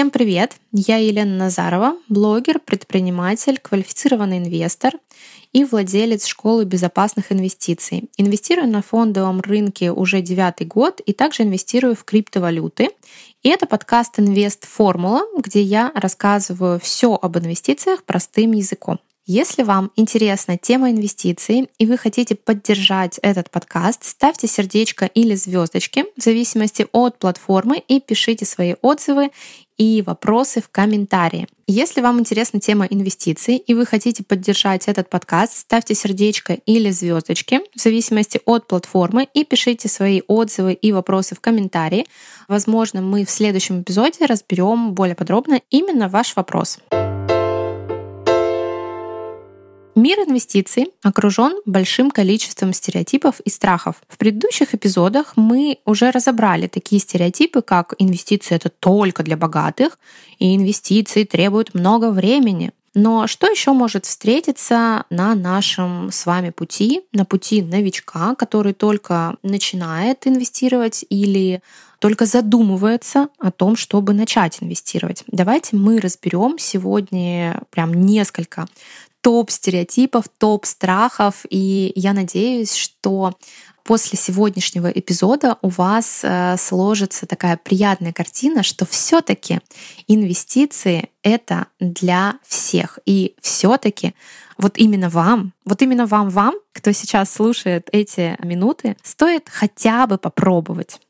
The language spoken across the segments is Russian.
Всем привет! Я Елена Назарова, блогер, предприниматель, квалифицированный инвестор и владелец школы безопасных инвестиций. Инвестирую на фондовом рынке уже девятый год и также инвестирую в криптовалюты. И это подкаст «Инвест Формула», где я рассказываю все об инвестициях простым языком. Если вам интересна тема инвестиций и вы хотите поддержать этот подкаст, ставьте сердечко или звездочки в зависимости от платформы и пишите свои отзывы и вопросы в комментарии. Если вам интересна тема инвестиций и вы хотите поддержать этот подкаст, ставьте сердечко или звездочки в зависимости от платформы и пишите свои отзывы и вопросы в комментарии. Возможно, мы в следующем эпизоде разберем более подробно именно ваш вопрос. Мир инвестиций окружен большим количеством стереотипов и страхов. В предыдущих эпизодах мы уже разобрали такие стереотипы, как инвестиции это только для богатых, и инвестиции требуют много времени. Но что еще может встретиться на нашем с вами пути, на пути новичка, который только начинает инвестировать или только задумывается о том, чтобы начать инвестировать. Давайте мы разберем сегодня прям несколько топ стереотипов, топ страхов. И я надеюсь, что после сегодняшнего эпизода у вас э, сложится такая приятная картина, что все-таки инвестиции это для всех. И все-таки вот именно вам, вот именно вам, вам, кто сейчас слушает эти минуты, стоит хотя бы попробовать.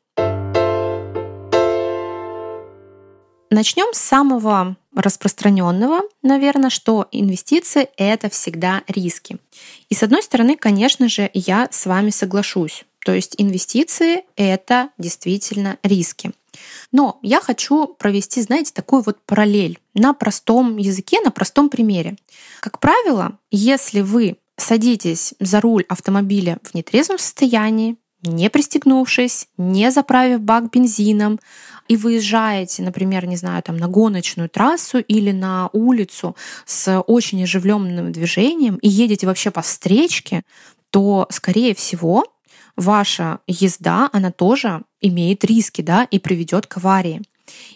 Начнем с самого распространенного, наверное, что инвестиции — это всегда риски. И с одной стороны, конечно же, я с вами соглашусь. То есть инвестиции — это действительно риски. Но я хочу провести, знаете, такую вот параллель на простом языке, на простом примере. Как правило, если вы садитесь за руль автомобиля в нетрезвом состоянии, не пристегнувшись, не заправив бак бензином, и выезжаете, например, не знаю, там на гоночную трассу или на улицу с очень оживленным движением и едете вообще по встречке, то, скорее всего, ваша езда, она тоже имеет риски, да, и приведет к аварии.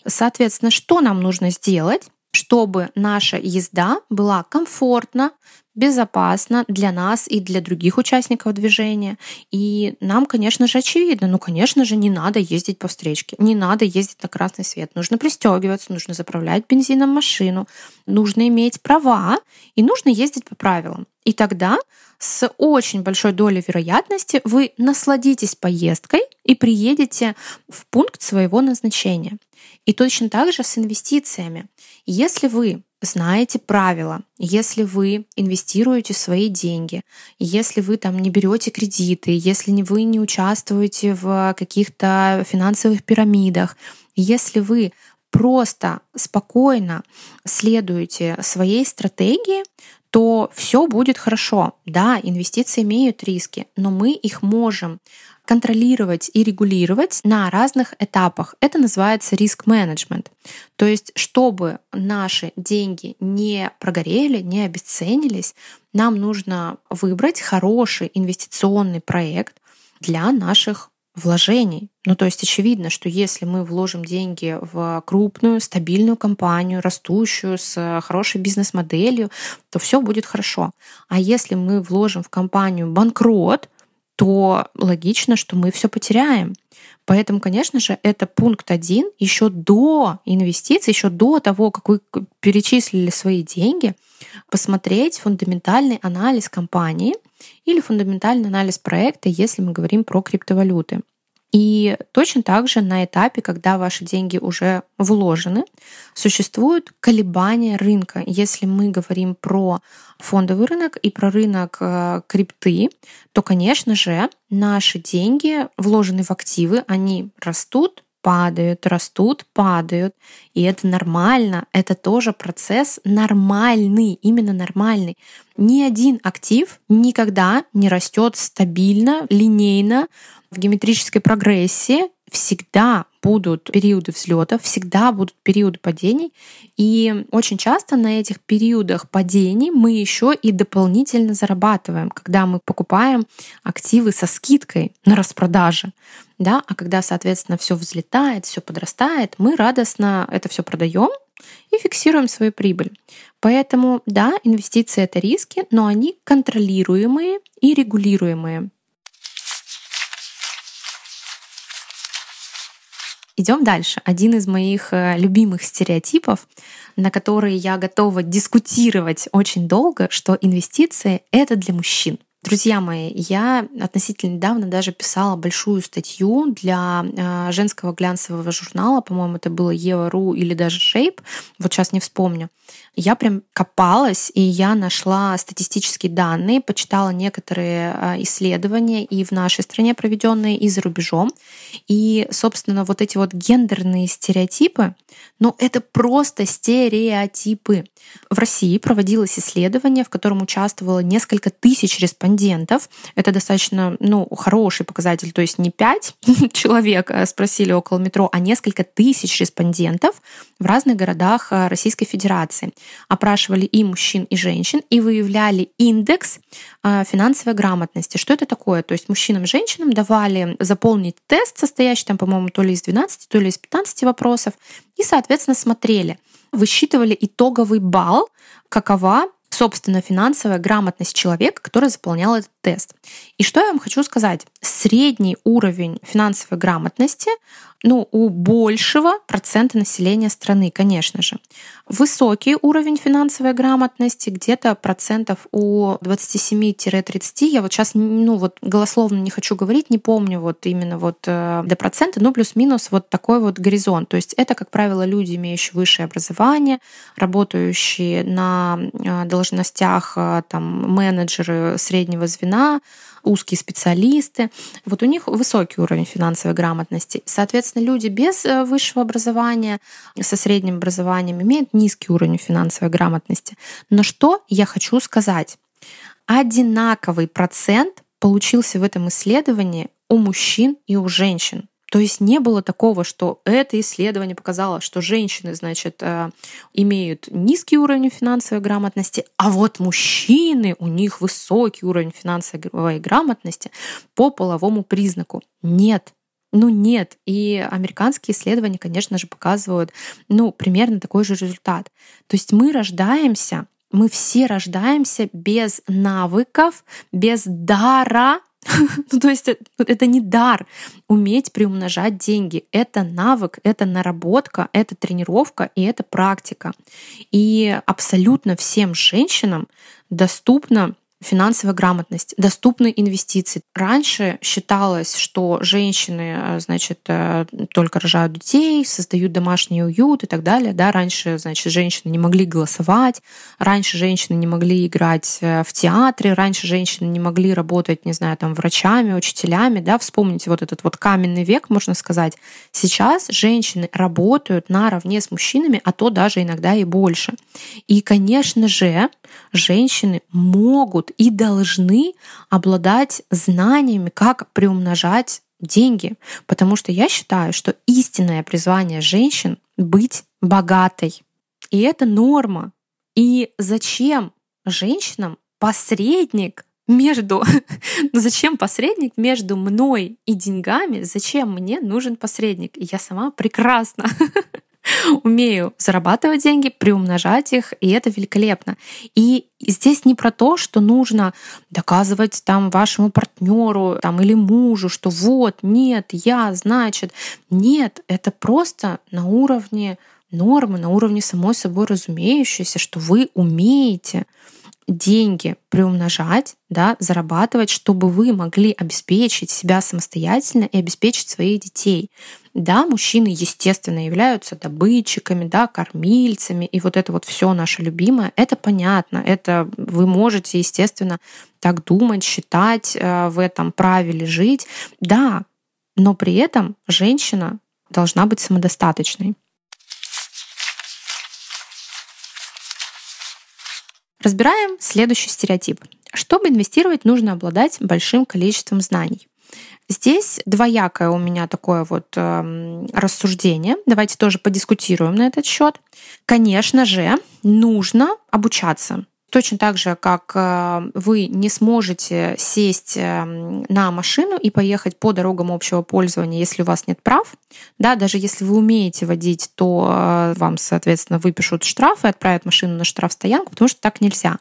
Соответственно, что нам нужно сделать? чтобы наша езда была комфортна, безопасно для нас и для других участников движения. И нам, конечно же, очевидно, ну, конечно же, не надо ездить по встречке, не надо ездить на красный свет. Нужно пристегиваться, нужно заправлять бензином машину, нужно иметь права и нужно ездить по правилам. И тогда с очень большой долей вероятности вы насладитесь поездкой и приедете в пункт своего назначения. И точно так же с инвестициями. Если вы знаете правила, если вы инвестируете свои деньги, если вы там не берете кредиты, если вы не участвуете в каких-то финансовых пирамидах, если вы просто спокойно следуете своей стратегии, то все будет хорошо. Да, инвестиции имеют риски, но мы их можем контролировать и регулировать на разных этапах. Это называется риск-менеджмент. То есть, чтобы наши деньги не прогорели, не обесценились, нам нужно выбрать хороший инвестиционный проект для наших вложений. Ну, то есть очевидно, что если мы вложим деньги в крупную, стабильную компанию, растущую, с хорошей бизнес-моделью, то все будет хорошо. А если мы вложим в компанию банкрот, то логично, что мы все потеряем. Поэтому, конечно же, это пункт один еще до инвестиций, еще до того, как вы перечислили свои деньги, посмотреть фундаментальный анализ компании или фундаментальный анализ проекта, если мы говорим про криптовалюты. И точно так же на этапе, когда ваши деньги уже вложены, существуют колебания рынка. Если мы говорим про фондовый рынок и про рынок э, крипты, то, конечно же, наши деньги, вложенные в активы, они растут, падают, растут, падают. И это нормально. Это тоже процесс нормальный, именно нормальный. Ни один актив никогда не растет стабильно, линейно, в геометрической прогрессии всегда будут периоды взлетов, всегда будут периоды падений. И очень часто на этих периодах падений мы еще и дополнительно зарабатываем, когда мы покупаем активы со скидкой на распродаже. да, а когда, соответственно, все взлетает, все подрастает, мы радостно это все продаем и фиксируем свою прибыль. Поэтому, да, инвестиции это риски, но они контролируемые и регулируемые. Идем дальше. Один из моих э, любимых стереотипов, на которые я готова дискутировать очень долго, что инвестиции — это для мужчин. Друзья мои, я относительно недавно даже писала большую статью для э, женского глянцевого журнала, по-моему, это было Ева.ру или даже Shape, вот сейчас не вспомню. Я прям копалась, и я нашла статистические данные, почитала некоторые э, исследования и в нашей стране проведенные, и за рубежом. И, собственно, вот эти вот гендерные стереотипы, ну, это просто стереотипы. В России проводилось исследование, в котором участвовало несколько тысяч респондентов. Это достаточно ну, хороший показатель, то есть не пять человек э, спросили около метро, а несколько тысяч респондентов в разных городах э, Российской Федерации. Опрашивали и мужчин, и женщин, и выявляли индекс э, финансовой грамотности. Что это такое? То есть мужчинам и женщинам давали заполнить тест, состоящий там, по-моему, то ли из 12, то ли из 15 вопросов, и, соответственно, смотрели, высчитывали итоговый балл, какова собственно, финансовая грамотность человека, который заполнял этот тест. И что я вам хочу сказать? Средний уровень финансовой грамотности ну, у большего процента населения страны, конечно же. Высокий уровень финансовой грамотности, где-то процентов у 27-30. Я вот сейчас, ну, вот голословно не хочу говорить, не помню вот именно вот э, до процента, ну, плюс-минус вот такой вот горизонт. То есть это, как правило, люди, имеющие высшее образование, работающие на э, должностях э, там менеджеры среднего звена, узкие специалисты. Вот у них высокий уровень финансовой грамотности. Соответственно, люди без э, высшего образования, со средним образованием имеют низкий уровень финансовой грамотности. Но что я хочу сказать? Одинаковый процент получился в этом исследовании у мужчин и у женщин. То есть не было такого, что это исследование показало, что женщины, значит, э, имеют низкий уровень финансовой грамотности, а вот мужчины, у них высокий уровень финансовой грамотности по половому признаку. Нет, ну нет. И американские исследования, конечно же, показывают ну, примерно такой же результат. То есть мы рождаемся, мы все рождаемся без навыков, без дара ну, то есть это не дар уметь приумножать деньги. Это навык, это наработка, это тренировка и это практика. И абсолютно всем женщинам доступно финансовая грамотность, доступны инвестиции. Раньше считалось, что женщины, э, значит, э, только рожают детей, создают домашний уют и так далее. Да, раньше, значит, женщины не могли голосовать, раньше женщины не могли играть э, в театре, раньше женщины не могли работать, не знаю, там, врачами, учителями, да, вспомните вот этот вот каменный век, можно сказать. Сейчас женщины работают наравне с мужчинами, а то даже иногда и больше. И, конечно же, женщины могут и должны обладать знаниями, как приумножать деньги. Потому что я считаю, что истинное призвание женщин — быть богатой. И это норма. И зачем женщинам посредник между... ну зачем посредник между мной и деньгами? Зачем мне нужен посредник? Я сама прекрасно умею зарабатывать деньги, приумножать их, и это великолепно. И здесь не про то, что нужно доказывать там вашему партнеру там, или мужу, что вот, нет, я, значит. Нет, это просто на уровне нормы, на уровне самой собой разумеющейся, что вы умеете деньги приумножать, да, зарабатывать, чтобы вы могли обеспечить себя самостоятельно и обеспечить своих детей. Да, мужчины, естественно, являются добытчиками, да, кормильцами, и вот это вот все наше любимое, это понятно, это вы можете, естественно, так думать, считать, э, в этом правиле жить, да, но при этом женщина должна быть самодостаточной. Разбираем следующий стереотип. Чтобы инвестировать, нужно обладать большим количеством знаний. Здесь двоякое у меня такое вот э, рассуждение. Давайте тоже подискутируем на этот счет. Конечно же, нужно обучаться. Точно так же, как э, вы не сможете сесть эм, на машину и поехать по дорогам общего пользования, если у вас нет прав. Да, даже если вы умеете водить, то э, вам, соответственно, выпишут штраф и отправят машину на штрафстоянку, потому что так нельзя.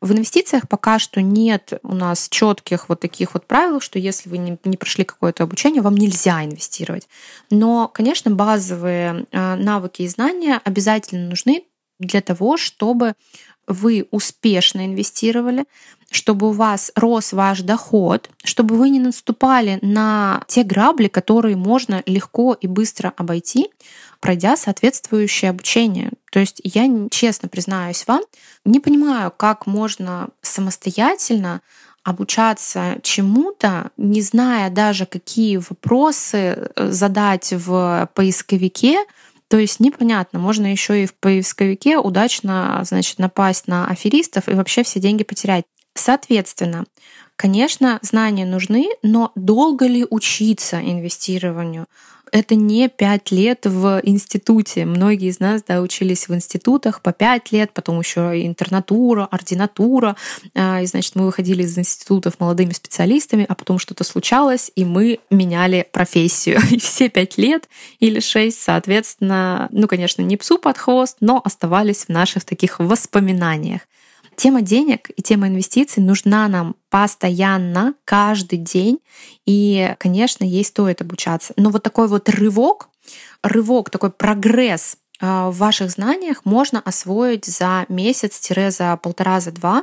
В инвестициях пока что нет у нас четких вот таких вот правил, что если вы не, не прошли какое-то обучение, вам нельзя инвестировать. Но, конечно, базовые э, навыки и знания обязательно нужны для того, чтобы вы успешно инвестировали, чтобы у вас рос ваш доход, чтобы вы не наступали на те грабли, которые можно легко и быстро обойти, пройдя соответствующее обучение. То есть я, честно признаюсь вам, не понимаю, как можно самостоятельно обучаться чему-то, не зная даже, какие вопросы э, задать в поисковике, то есть непонятно, можно еще и в поисковике удачно, значит, напасть на аферистов и вообще все деньги потерять. Соответственно, конечно, знания нужны, но долго ли учиться инвестированию? Это не пять лет в институте. Многие из нас да, учились в институтах по пять лет, потом еще интернатура, ординатура. А, и, значит, мы выходили из институтов молодыми специалистами, а потом что-то случалось, и мы меняли профессию. И все пять лет или шесть, соответственно, ну, конечно, не псу под хвост, но оставались в наших таких воспоминаниях. Тема денег и тема инвестиций нужна нам постоянно, каждый день. И, конечно, ей стоит обучаться. Но вот такой вот рывок, рывок, такой прогресс в ваших знаниях можно освоить за месяц-за полтора, за два,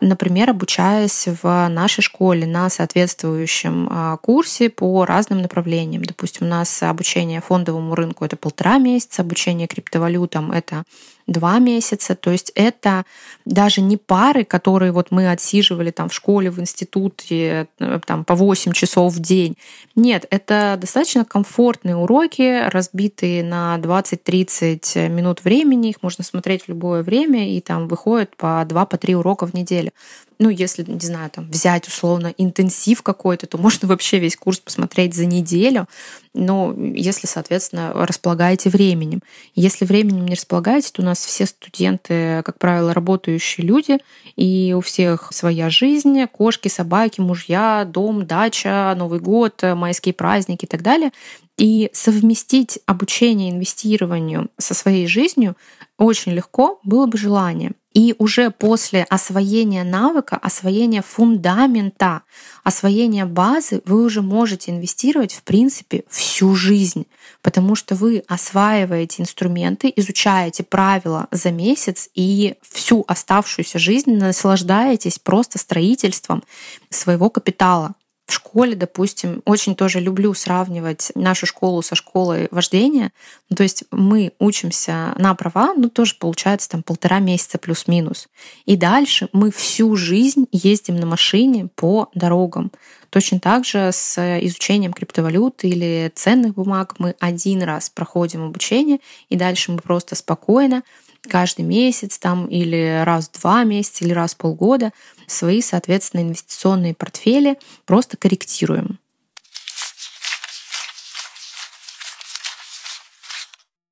например, обучаясь в нашей школе на соответствующем а, курсе по разным направлениям. Допустим, у нас обучение фондовому рынку — это полтора месяца, обучение криптовалютам — это два месяца. То есть это даже не пары, которые вот мы отсиживали там в школе, в институте э, там, по 8 часов в день. Нет, это достаточно комфортные уроки, разбитые на 20-30 минут времени. Их можно смотреть в любое время, и там выходит по 2-3 по урока в неделю ну, если, не знаю, там, взять условно интенсив какой-то, то можно вообще весь курс посмотреть за неделю, но если, соответственно, располагаете временем. Если временем не располагаете, то у нас все студенты, как правило, работающие люди, и у всех своя жизнь, кошки, собаки, мужья, дом, дача, Новый год, майские праздники и так далее. И совместить обучение инвестированию со своей жизнью очень легко было бы желание. И уже после освоения навыка, освоения фундамента, освоения базы, вы уже можете инвестировать, в принципе, всю жизнь, потому что вы осваиваете инструменты, изучаете правила за месяц и всю оставшуюся жизнь наслаждаетесь просто строительством своего капитала в школе, допустим, очень тоже люблю сравнивать нашу школу со школой вождения. Ну, то есть мы учимся на права, ну тоже получается там полтора месяца плюс-минус. И дальше мы всю жизнь ездим на машине по дорогам. Точно так же с изучением криптовалют или ценных бумаг мы один раз проходим обучение, и дальше мы просто спокойно каждый месяц там или раз в два месяца или раз в полгода свои, соответственно, инвестиционные портфели просто корректируем.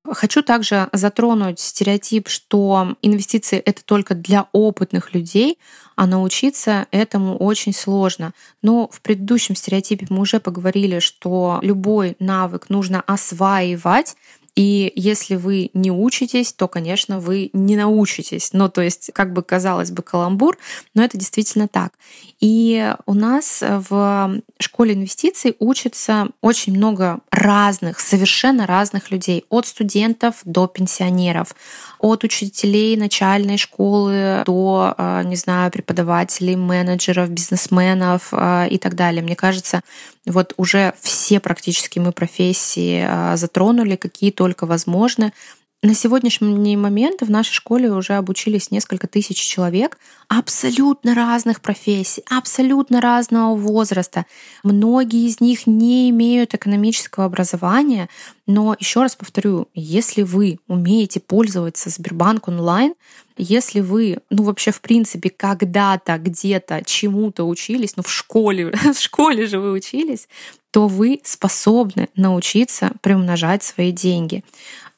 Хочу также затронуть стереотип, что инвестиции это только для опытных людей, а научиться этому очень сложно. Но в предыдущем стереотипе мы уже поговорили, что любой навык нужно осваивать, и если вы не учитесь, то, конечно, вы не научитесь. Ну, то есть, как бы казалось бы, каламбур, но это действительно так. И у нас в школе инвестиций учатся очень много разных, совершенно разных людей, от студентов до пенсионеров, от учителей начальной школы до, э, не знаю, преподавателей, менеджеров, бизнесменов э, и так далее. Мне кажется, вот уже все практически мы профессии э, затронули, какие только возможны. На сегодняшний момент в нашей школе уже обучились несколько тысяч человек абсолютно разных профессий, абсолютно разного возраста. Многие из них не имеют экономического образования, но еще раз повторю, если вы умеете пользоваться Сбербанк онлайн, если вы, ну вообще в принципе когда-то где-то чему-то учились, ну в школе, в школе же вы учились, то вы способны научиться приумножать свои деньги.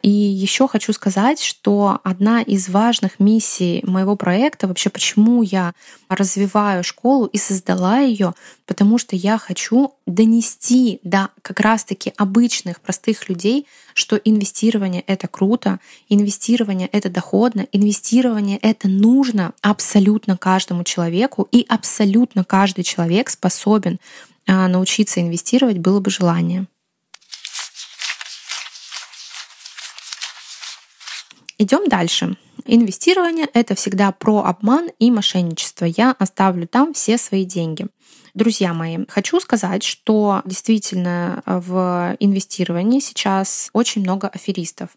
И еще хочу сказать, что одна из важных миссий моего проекта, вообще почему я развиваю школу и создала ее, потому что я хочу донести до как раз-таки обычных, простых людей, что инвестирование — это круто, инвестирование — это доходно, инвестирование — это нужно абсолютно каждому человеку, и абсолютно каждый человек способен научиться инвестировать, было бы желание. Идем дальше. Инвестирование — это всегда про обман и мошенничество. Я оставлю там все свои деньги. Друзья мои, хочу сказать, что действительно в инвестировании сейчас очень много аферистов,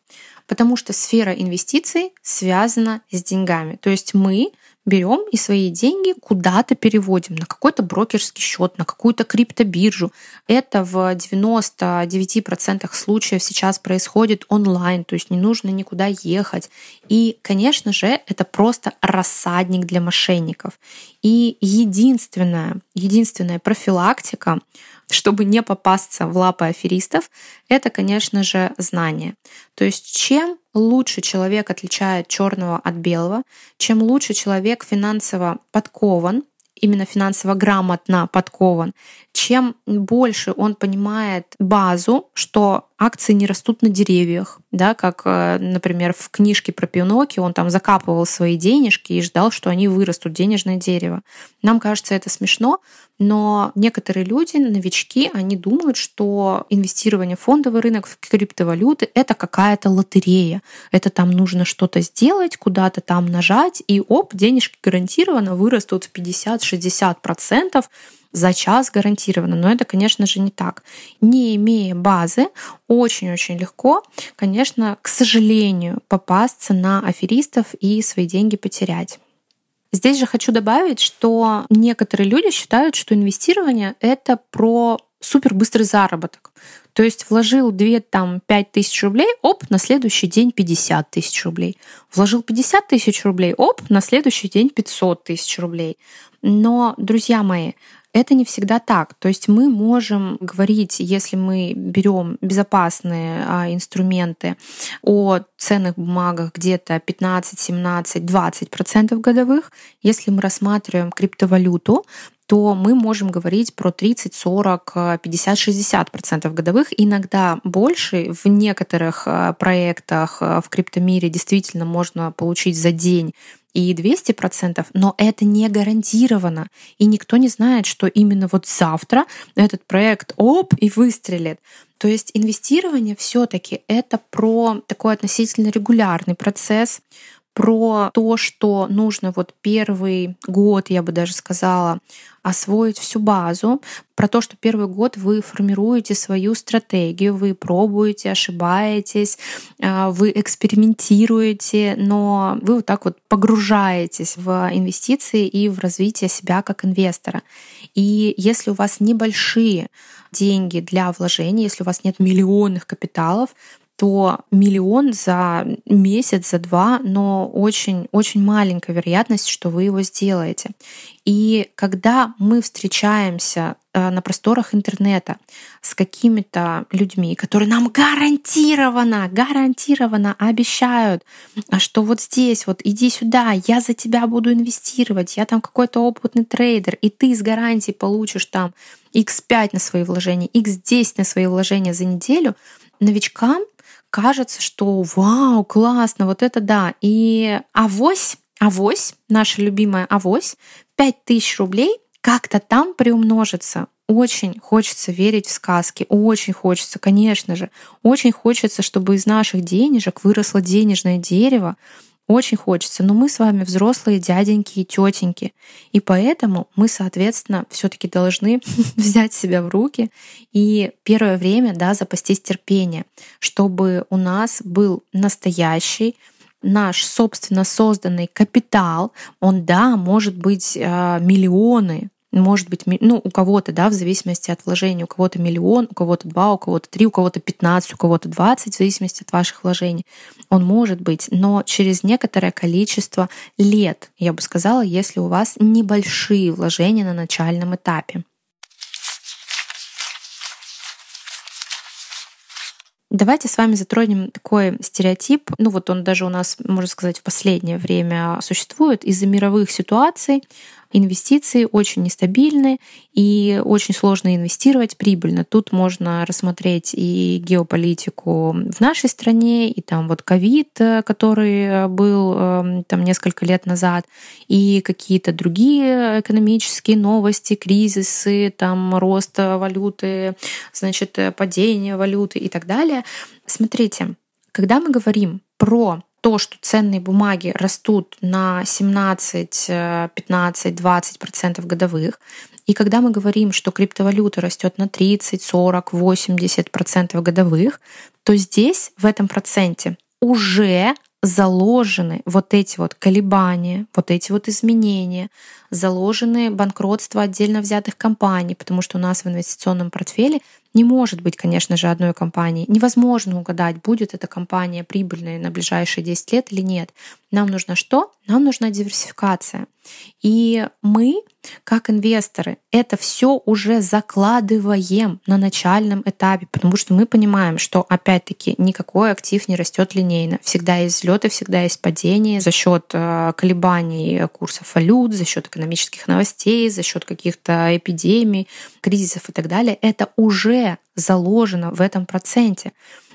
потому что сфера инвестиций связана с деньгами. То есть мы берем и свои деньги куда-то переводим на какой-то брокерский счет, на какую-то криптобиржу. Это в 99% случаев сейчас происходит онлайн, то есть не нужно никуда ехать. И, конечно же, это просто рассадник для мошенников. И единственная, единственная профилактика чтобы не попасться в лапы аферистов, это, конечно же, знание. То есть чем лучше человек отличает черного от белого, чем лучше человек финансово подкован, именно финансово грамотно подкован, чем больше он понимает базу, что акции не растут на деревьях, да, как, э, например, в книжке про Пиноккио он там закапывал свои денежки и ждал, что они вырастут, денежное дерево. Нам кажется это смешно, но некоторые люди, новички, они думают, что инвестирование в фондовый рынок, в криптовалюты — это какая-то лотерея. Это там нужно что-то сделать, куда-то там нажать, и оп, денежки гарантированно вырастут в 50-60%, за час гарантированно. Но это, конечно же, не так. Не имея базы, очень-очень легко, конечно, к сожалению, попасться на аферистов и свои деньги потерять. Здесь же хочу добавить, что некоторые люди считают, что инвестирование — это про супер быстрый заработок. То есть вложил 2, там, 5 тысяч рублей, оп, на следующий день 50 тысяч рублей. Вложил 50 тысяч рублей, оп, на следующий день 500 тысяч рублей. Но, друзья мои, это не всегда так. То есть мы можем говорить, если мы берем безопасные а, инструменты о ценных бумагах где-то 15, 17, 20 процентов годовых. Если мы рассматриваем криптовалюту, то мы можем говорить про 30, 40, 50, 60 процентов годовых, иногда больше. В некоторых а, проектах а, в криптомире действительно можно получить за день и 200%, но это не гарантировано. И никто не знает, что именно вот завтра этот проект оп и выстрелит. То есть инвестирование все-таки это про такой относительно регулярный процесс, про то, что нужно вот первый год, я бы даже сказала, освоить всю базу, про то, что первый год вы формируете свою стратегию, вы пробуете, ошибаетесь, а, вы экспериментируете, но вы вот так вот погружаетесь в инвестиции и в развитие себя как инвестора. И если у вас небольшие деньги для вложений, если у вас нет миллионных капиталов, то миллион за месяц, за два, но очень-очень маленькая вероятность, что вы его сделаете. И когда мы встречаемся э, на просторах интернета с какими-то людьми, которые нам гарантированно, гарантированно обещают, а что вот здесь, вот иди сюда, я за тебя буду инвестировать, я там какой-то опытный трейдер, и ты с гарантией получишь там x5 на свои вложения, x10 на свои вложения за неделю, новичкам кажется, что вау, классно, вот это да. И авось, авось, наша любимая авось, 5000 рублей как-то там приумножится. Очень хочется верить в сказки, очень хочется, конечно же. Очень хочется, чтобы из наших денежек выросло денежное дерево, очень хочется, но мы с вами взрослые дяденьки и тетеньки, и поэтому мы, соответственно, все-таки должны взять себя в руки и первое время, да, запастись терпением, чтобы у нас был настоящий наш собственно созданный капитал, он, да, может быть э, миллионы, может быть, ну, у кого-то, да, в зависимости от вложения, у кого-то миллион, у кого-то два, у кого-то три, у кого-то 15, у кого-то 20, в зависимости от ваших вложений. Он может быть, но через некоторое количество лет, я бы сказала, если у вас небольшие вложения на начальном этапе. Давайте с вами затронем такой стереотип. Ну вот он даже у нас, можно сказать, в последнее время существует из-за мировых ситуаций инвестиции очень нестабильны и очень сложно инвестировать прибыльно. Тут можно рассмотреть и геополитику в нашей стране, и там вот ковид, э, который был эм, там несколько лет назад, и какие-то другие экономические новости, кризисы, там рост валюты, значит, падение валюты и так далее. Смотрите, когда мы говорим про то, что ценные бумаги растут на 17, 15, 20 процентов годовых, и когда мы говорим, что криптовалюта растет на 30, 40, 80 процентов годовых, то здесь в этом проценте уже заложены вот эти вот колебания, вот эти вот изменения, заложены банкротства отдельно взятых компаний, потому что у нас в инвестиционном портфеле не может быть, конечно же, одной компании. Невозможно угадать, будет эта компания прибыльной на ближайшие 10 лет или нет. Нам нужно что? Нам нужна диверсификация. И мы, как инвесторы, это все уже закладываем на начальном этапе, потому что мы понимаем, что опять-таки никакой актив не растет линейно. Всегда есть взлеты, всегда есть падения за счет э, колебаний курсов валют, за счет экономических новостей, за счет каких-то эпидемий, кризисов и так далее. Это уже заложено в этом проценте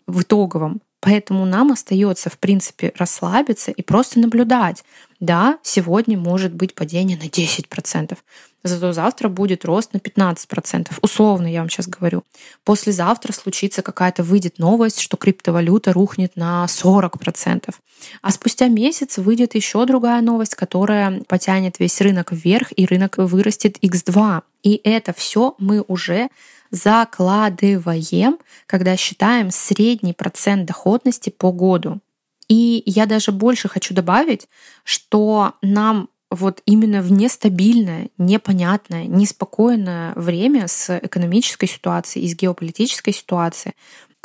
в итоговом. Поэтому нам остается, в принципе, расслабиться и просто наблюдать. Да, сегодня может быть падение на 10%, зато завтра будет рост на 15%. Условно, я вам сейчас говорю. Послезавтра случится какая-то, выйдет новость, что криптовалюта рухнет на 40%. А спустя месяц выйдет еще другая новость, которая потянет весь рынок вверх, и рынок вырастет x2. И это все мы уже закладываем, когда считаем средний процент доходности по году. И я даже больше хочу добавить, что нам вот именно в нестабильное, непонятное, неспокойное время с экономической ситуацией и с геополитической ситуацией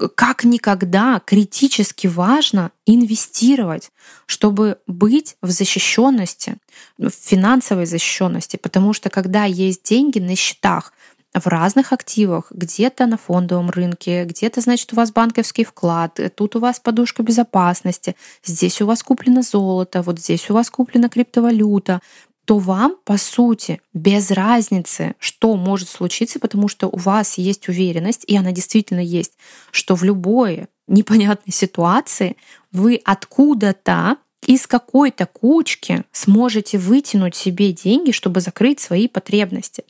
как никогда критически важно инвестировать, чтобы быть в защищенности, в финансовой защищенности, потому что когда есть деньги на счетах, в разных активах, где-то на фондовом рынке, где-то, значит, у вас банковский вклад, тут у вас подушка безопасности, здесь у вас куплено золото, вот здесь у вас куплена криптовалюта, то вам, по сути, без разницы, что может случиться, потому что у вас есть уверенность, и она действительно есть, что в любой непонятной ситуации вы откуда-то из какой-то кучки сможете вытянуть себе деньги, чтобы закрыть свои потребности.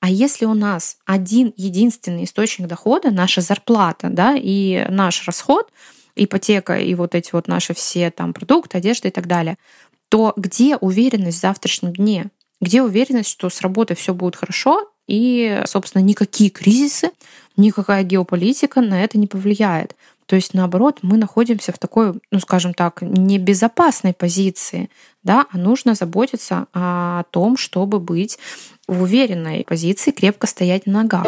А если у нас один единственный источник дохода, наша зарплата, да, и наш расход, ипотека и вот эти вот наши все там продукты, одежда и так далее, то где уверенность в завтрашнем дне? Где уверенность, что с работой все будет хорошо, и, собственно, никакие кризисы, никакая геополитика на это не повлияет. То есть, наоборот, мы находимся в такой, ну, скажем так, небезопасной позиции, да, а нужно заботиться о том, чтобы быть в уверенной позиции, крепко стоять на ногах.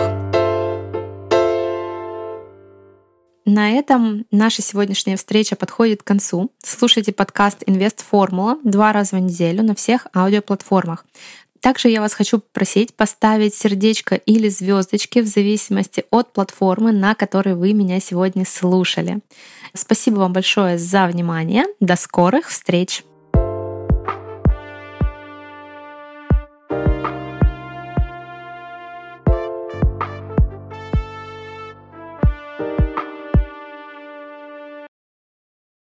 На этом наша сегодняшняя встреча подходит к концу. Слушайте подкаст «Инвест Формула» два раза в неделю на всех аудиоплатформах. Также я вас хочу попросить поставить сердечко или звездочки в зависимости от платформы, на которой вы меня сегодня слушали. Спасибо вам большое за внимание. До скорых встреч!